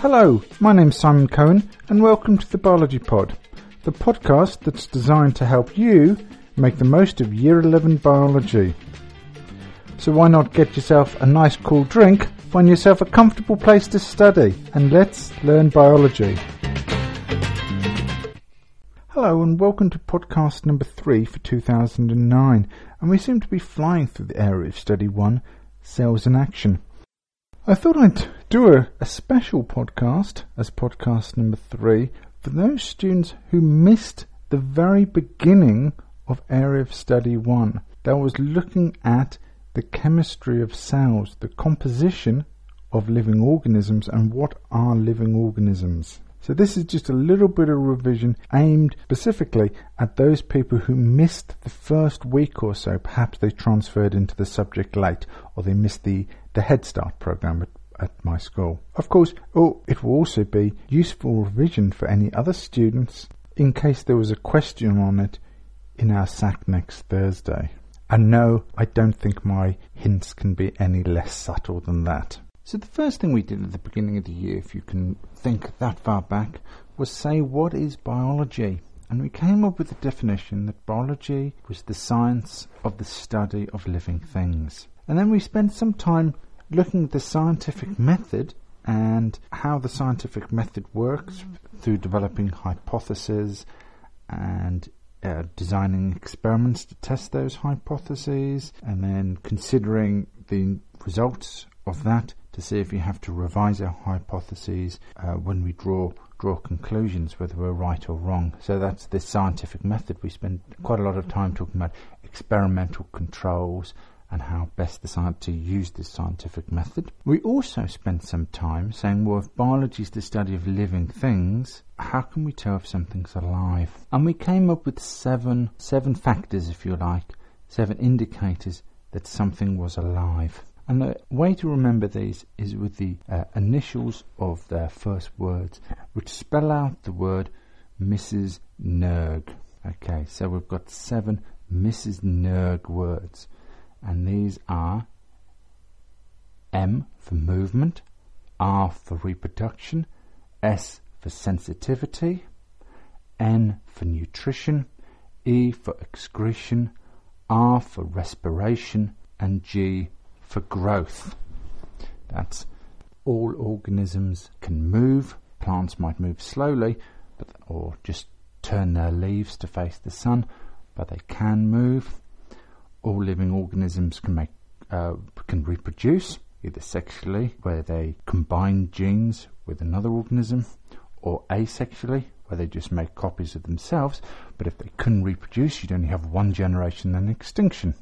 Hello, my name's Simon Cohen, and welcome to the Biology Pod, the podcast that's designed to help you make the most of Year 11 biology. So why not get yourself a nice cool drink, find yourself a comfortable place to study, and let's learn biology. Hello and welcome to podcast number 3 for 2009, and we seem to be flying through the area of study 1, cells in action. I thought I'd do a, a special podcast as podcast number 3 for those students who missed the very beginning of area of study 1 that was looking at the chemistry of cells, the composition of living organisms, and what are living organisms. So this is just a little bit of revision aimed specifically at those people who missed the first week or so. Perhaps they transferred into the subject late, or they missed the, the Head Start program at, my school. Of course, oh, it will also be useful revision for any other students in case there was a question on it in our SAC next Thursday. And no, I don't think my hints can be any less subtle than that. So the first thing we did at the beginning of the year, if you can think that far back, was say what is biology? And we came up with the definition that biology was the science of the study of living things. And then we spent some time looking at the scientific method and how the scientific method works through developing hypotheses and uh, designing experiments to test those hypotheses and then considering the results of that to see if you have to revise our hypotheses uh, when we draw draw conclusions whether we're right or wrong. So that's the scientific method. We spend quite a lot of time talking about experimental controls and how best to use this scientific method. We also spent some time saying, well, if biology is the study of living things, how can we tell if something's alive? And we came up with seven, seven factors, if you like, seven indicators that something was alive. And the way to remember these is with the uh, initials of their first words, which spell out the word Mrs. Nerg. Okay, so we've got seven Mrs. Nerg words and these are M for movement, R for reproduction, S for sensitivity, N for nutrition, E for excretion, R for respiration, and G for growth. That's all organisms can move. Plants might move slowly, but, or just turn their leaves to face the sun, but they can move all living organisms can make uh, can reproduce either sexually, where they combine genes with another organism, or asexually, where they just make copies of themselves. But if they couldn't reproduce, you'd only have one generation and extinction.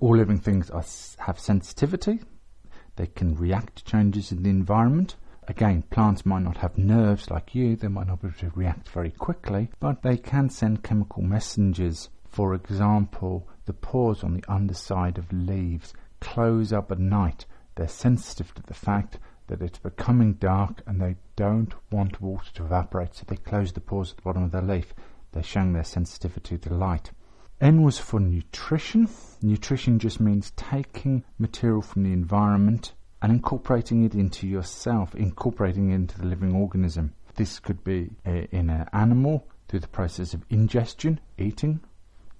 All living things are, have sensitivity. They can react to changes in the environment. Again, plants might not have nerves like you, they might not be able to react very quickly, but they can send chemical messengers. For example, the pores on the underside of leaves close up at night. They're sensitive to the fact that it's becoming dark and they don't want water to evaporate, so they close the pores at the bottom of their leaf. They're showing their sensitivity to light. N was for nutrition. Nutrition just means taking material from the environment and incorporating it into yourself, incorporating it into the living organism. This could be a, in an animal through the process of ingestion, eating,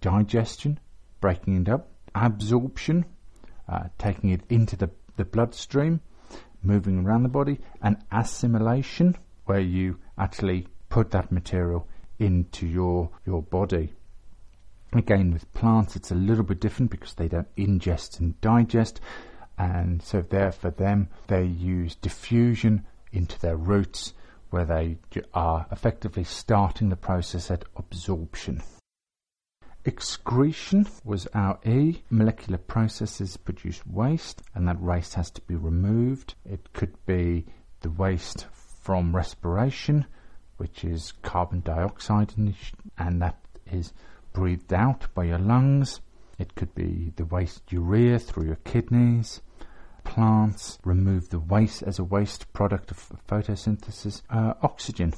digestion, breaking it up, absorption, uh, taking it into the, the bloodstream, moving around the body, and assimilation, where you actually put that material into your, your body. Again, with plants, it's a little bit different because they don't ingest and digest, and so there for them, they use diffusion into their roots, where they are effectively starting the process at absorption. Excretion was our E. Molecular processes produce waste, and that waste has to be removed. It could be the waste from respiration, which is carbon dioxide, and that is breathed out by your lungs. It could be the waste urea through your kidneys. Plants remove the waste as a waste product of photosynthesis. Uh, oxygen.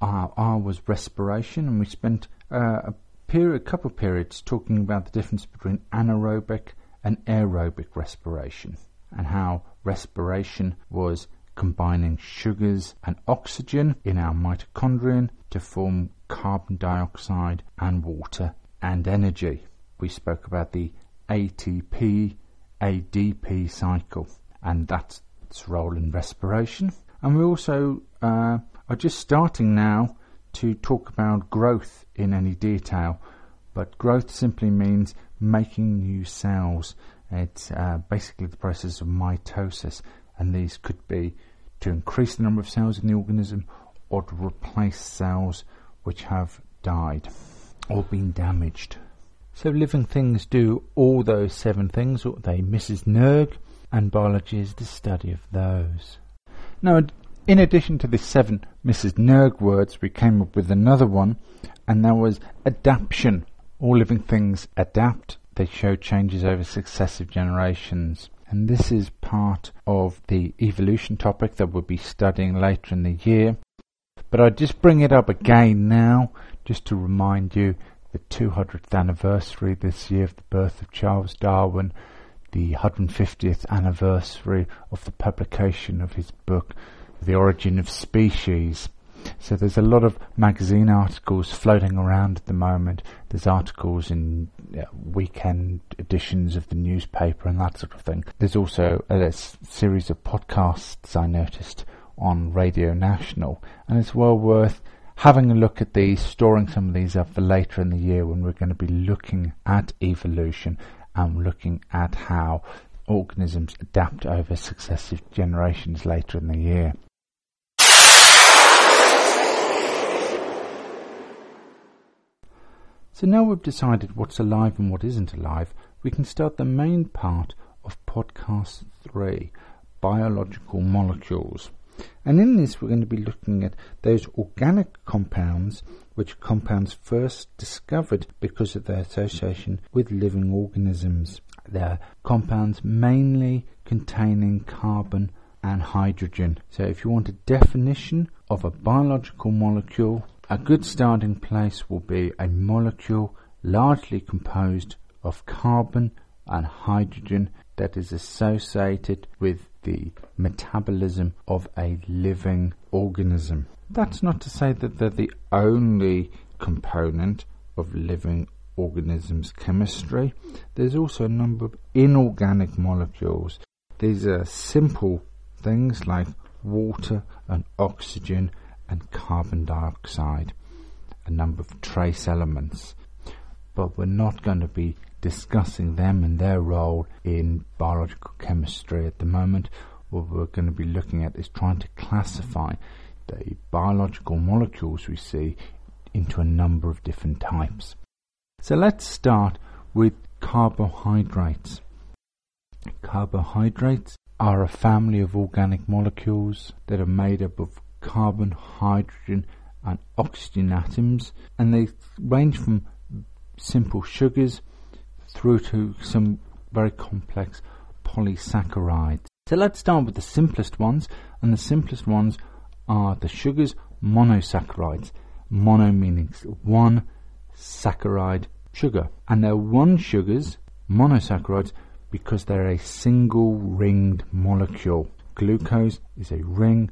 R, R was respiration, and we spent uh, period, couple of periods talking about the difference between anaerobic and aerobic respiration and how respiration was combining sugars and oxygen in our mitochondrion to form carbon dioxide and water and energy. We spoke about the ATP ADP cycle and that's its role in respiration. And we also uh, are just starting now to talk about growth in any detail, but growth simply means making new cells. It's uh, basically the process of mitosis, and these could be to increase the number of cells in the organism or to replace cells which have died or been damaged. So living things do all those seven things, or they Mrs. Nerg, and biology is the study of those. Now, in addition to the seven Mrs. Nerg words, we came up with another one, and that was adaptation. All living things adapt. They show changes over successive generations and this is part of the evolution topic that we'll be studying later in the year. But I just bring it up again now, just to remind you the 200th anniversary this year of the birth of Charles Darwin, the 150th anniversary of the publication of his book, The Origin of Species. So there's a lot of magazine articles floating around at the moment. There's articles in weekend editions of the newspaper and that sort of thing. There's also a series of podcasts I noticed on Radio National, and it's well worth having a look at these, storing some of these up for later in the year when we're going to be looking at evolution and looking at how organisms adapt over successive generations later in the year. So now we've decided what's alive and what isn't alive, we can start the main part of podcast 3, biological molecules. And in this we're going to be looking at those organic compounds which are compounds first discovered because of their association with living organisms. They're compounds mainly containing carbon and hydrogen. So if you want a definition of a biological molecule, a good starting place will be a molecule largely composed of carbon and hydrogen that is associated with the metabolism of a living organism. That's not to say that they're the only component of living organisms' chemistry. There's also a number of inorganic molecules. These are simple things like water and oxygen and carbon dioxide, a number of trace elements. But we're not going to be discussing them and their role in biological chemistry at the moment. What we're going to be looking at is trying to classify the biological molecules we see into a number of different types. So let's start with carbohydrates. Carbohydrates are a family of organic molecules that are made up of carbon, hydrogen, and oxygen atoms, and they range from simple sugars through to some very complex polysaccharides. So let's start with the simplest ones, and the simplest ones are the sugars monosaccharides. Mono meaning one saccharide sugar, and they're one sugars monosaccharides because they're a single ringed molecule. Glucose is a ring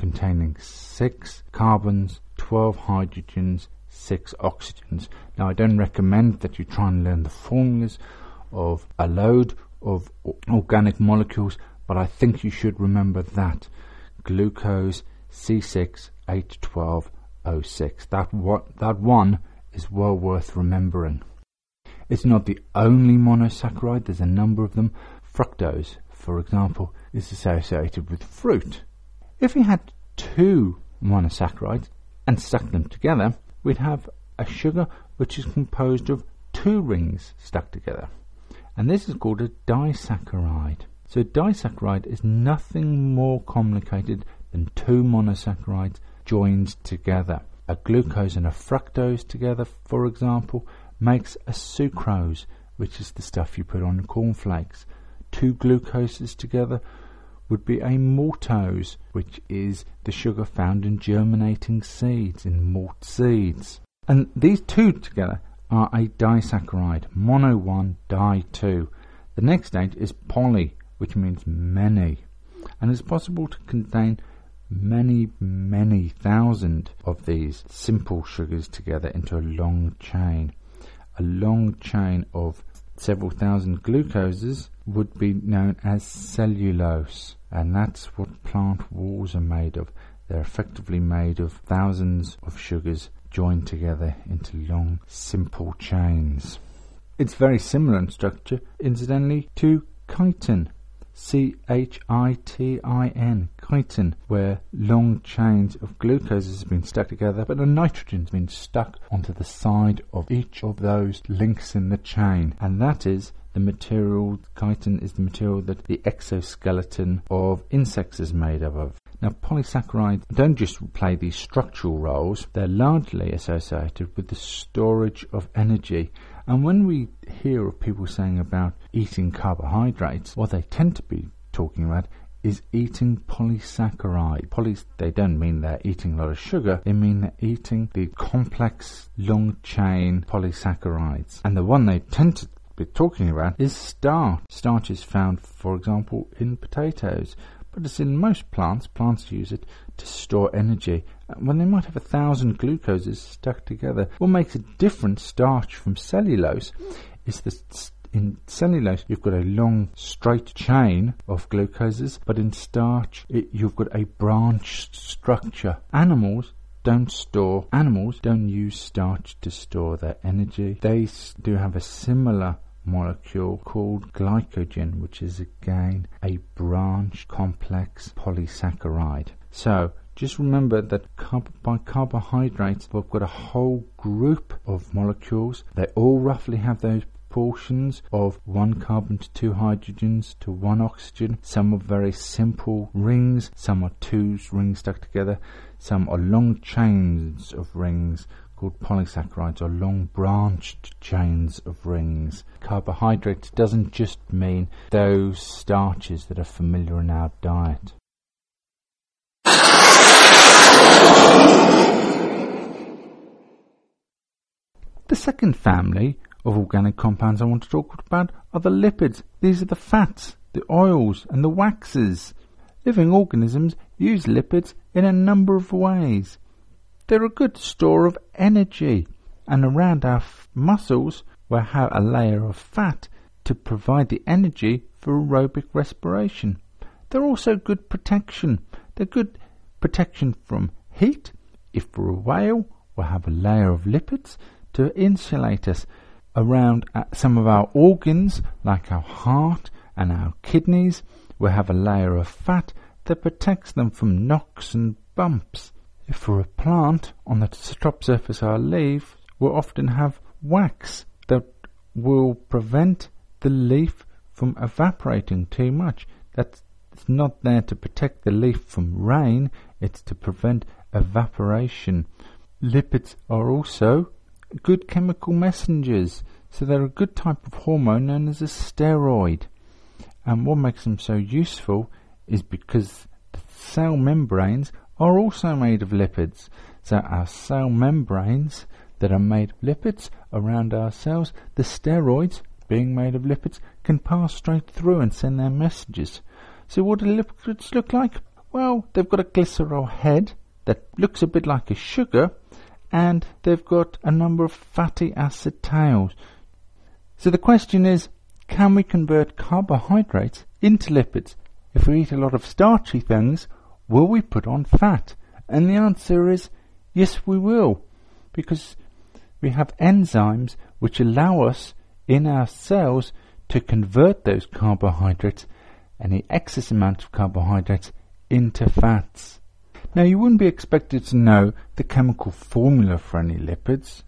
containing 6 carbons, 12 hydrogens, 6 oxygens. Now, I don't recommend that you try and learn the formulas of a load of organic molecules, but I think you should remember that glucose C6H12O6. That what that one is well worth remembering. It's not the only monosaccharide, there's a number of them. Fructose, for example, is associated with fruit. If we had two monosaccharides and stuck them together, we'd have a sugar which is composed of two rings stuck together. And this is called a disaccharide. So a disaccharide is nothing more complicated than two monosaccharides joined together. A glucose and a fructose together, for example, makes a sucrose, which is the stuff you put on cornflakes. Two glucoses together would be a maltose, which is the sugar found in germinating seeds, in malt seeds. And these two together are a disaccharide, mono 1, di 2. The next stage is poly, which means many. and it's possible to contain many, many thousand of these simple sugars together into a long chain. A long chain of several thousand glucoses would be known as cellulose, and that's what plant walls are made of. They're effectively made of thousands of sugars joined together into long, simple chains. It's very similar in structure, incidentally, to chitin, C H I T I N, chitin, where long chains of glucose have been stuck together, but the nitrogen has been stuck onto the side of each of those links in the chain, and that is the material, chitin is the material that the exoskeleton of insects is made up of. Now, polysaccharides don't just play these structural roles, they're largely associated with the storage of energy. And when we hear of people saying about eating carbohydrates, what they tend to be talking about is eating polysaccharide. Poly, they don't mean they're eating a lot of sugar, they mean they're eating the complex long chain polysaccharides. And the one they tend to talking about is starch. Starch is found, for example, in potatoes. But as in most plants, plants use it to store energy. Uh, when they might have a thousand glucoses stuck together, what makes a different starch from cellulose is that in cellulose you've got a long straight chain of glucoses, but in starch it, you've got a branched structure. Animals don't store, animals don't use starch to store their energy. They do have a similar molecule called glycogen, which is again a branch complex polysaccharide. So just remember that carb- by carbohydrates, we've got a whole group of molecules. They all roughly have those portions of one carbon to two hydrogens to one oxygen. Some are very simple rings, some are two rings stuck together, some are long chains of rings called polysaccharides or long branched chains of rings. Carbohydrates doesn't just mean those starches that are familiar in our diet. The second family of organic compounds I want to talk about are the lipids. These are the fats, the oils, and the waxes. Living organisms use lipids in a number of ways. They're a good store of energy, and around our f- muscles we have a layer of fat to provide the energy for aerobic respiration. They're also good protection. They're good protection from heat. If we're a whale, we'll have a layer of lipids to insulate us around uh, some of our organs, like our heart and our kidneys. We'll have a layer of fat that protects them from knocks and bumps. For a plant, on the top surface of our leaf, will often have wax that will prevent the leaf from evaporating too much. That's not there to protect the leaf from rain, it's to prevent evaporation. Lipids are also good chemical messengers, so they're a good type of hormone known as a steroid. And what makes them so useful is because the cell membranes are also made of lipids. So our cell membranes that are made of lipids around our cells, the steroids being made of lipids, can pass straight through and send their messages. So what do lipids look like? Well, they've got a glycerol head that looks a bit like a sugar, and they've got a number of fatty acid tails. So the question is, can we convert carbohydrates into lipids? If we eat a lot of starchy things, will we put on fat? And the answer is yes, we will, because we have enzymes which allow us in our cells to convert those carbohydrates, any excess amount of carbohydrates, into fats. Now, you wouldn't be expected to know the chemical formula for any lipids,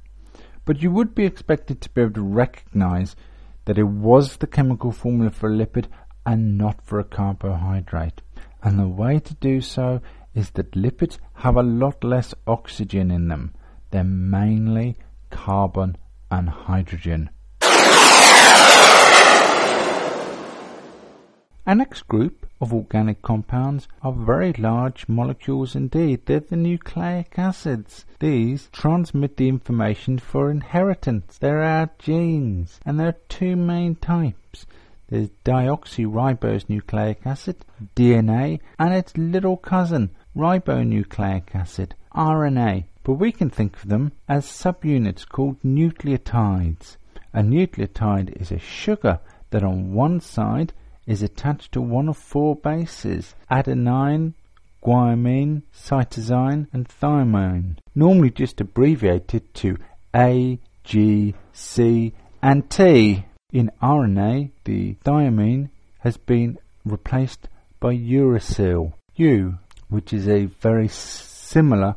but you would be expected to be able to recognize that it was the chemical formula for a lipid and not for a carbohydrate. And the way to do so is that lipids have a lot less oxygen in them. They're mainly carbon and hydrogen. Our next group of organic compounds are very large molecules indeed. They're the nucleic acids. These transmit the information for inheritance. They're our genes. And there are two main types. There's deoxyribose nucleic acid, DNA, and its little cousin, ribonucleic acid, RNA. But we can think of them as subunits called nucleotides. A nucleotide is a sugar that on one side is attached to one of four bases adenine, guanine, cytosine, and thymine, normally just abbreviated to A, G, C, and T. In RNA, the thymine has been replaced by uracil, U, which is a very similar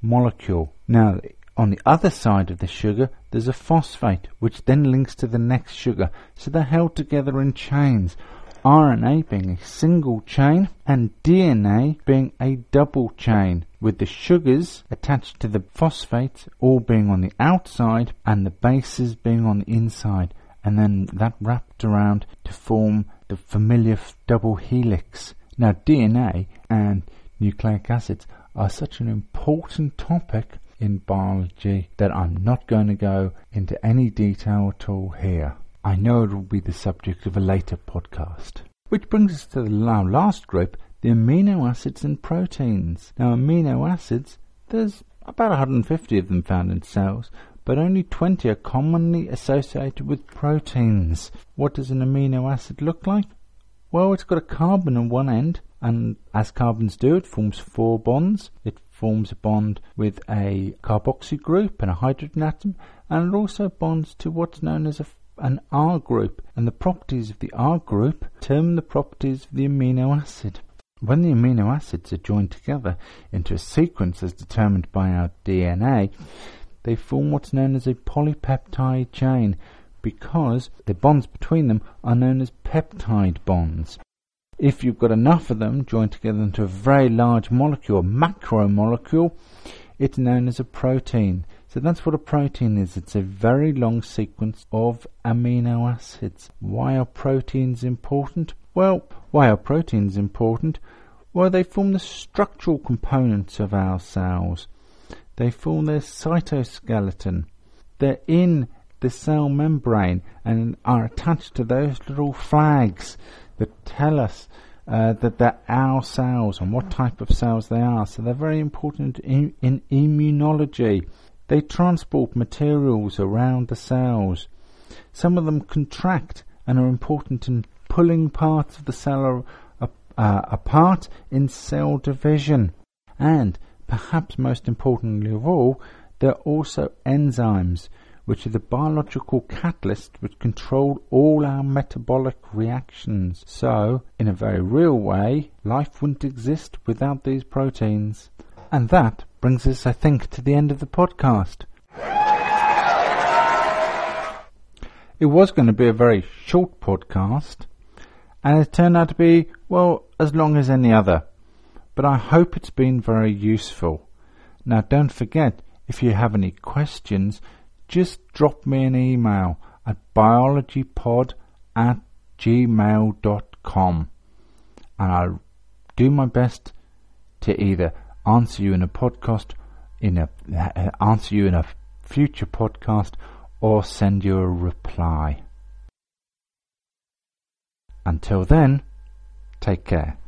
molecule. Now, on the other side of the sugar, there's a phosphate, which then links to the next sugar, so they're held together in chains. RNA being a single chain and DNA being a double chain with the sugars attached to the phosphates all being on the outside and the bases being on the inside and then that wrapped around to form the familiar double helix. Now DNA and nucleic acids are such an important topic in biology that I'm not going to go into any detail at all here. I know it will be the subject of a later podcast. Which brings us to the last group, the amino acids and proteins. Now, amino acids, there's about 150 of them found in cells, but only 20 are commonly associated with proteins. What does an amino acid look like? Well, it's got a carbon on one end, and as carbons do, it forms four bonds. It forms a bond with a carboxy group and a hydrogen atom, and it also bonds to what's known as a an R group, and the properties of the R group determine the properties of the amino acid. When the amino acids are joined together into a sequence as determined by our DNA, they form what's known as a polypeptide chain because the bonds between them are known as peptide bonds. If you've got enough of them joined together into a very large molecule, a macromolecule, it's known as a protein. So that's what a protein is. It's a very long sequence of amino acids. Why are proteins important? Well, why are proteins important? Well, they form the structural components of our cells. They form their cytoskeleton. They're in the cell membrane and are attached to those little flags that tell us uh, that they're our cells and what type of cells they are. So they're very important in, in immunology. They transport materials around the cells. Some of them contract and are important in pulling parts of the cell uh, apart in cell division. And, perhaps most importantly of all, there are also enzymes, which are the biological catalysts which control all our metabolic reactions. So, in a very real way, life wouldn't exist without these proteins. And that brings us, I think, to the end of the podcast. It was going to be a very short podcast, and it turned out to be, well, as long as any other. But I hope it's been very useful. Now, don't forget, if you have any questions, just drop me an email at biologypod at gmail.com and I'll do my best to either answer you in a podcast, in a uh, answer you in a future podcast, or send you a reply. Until then, take care.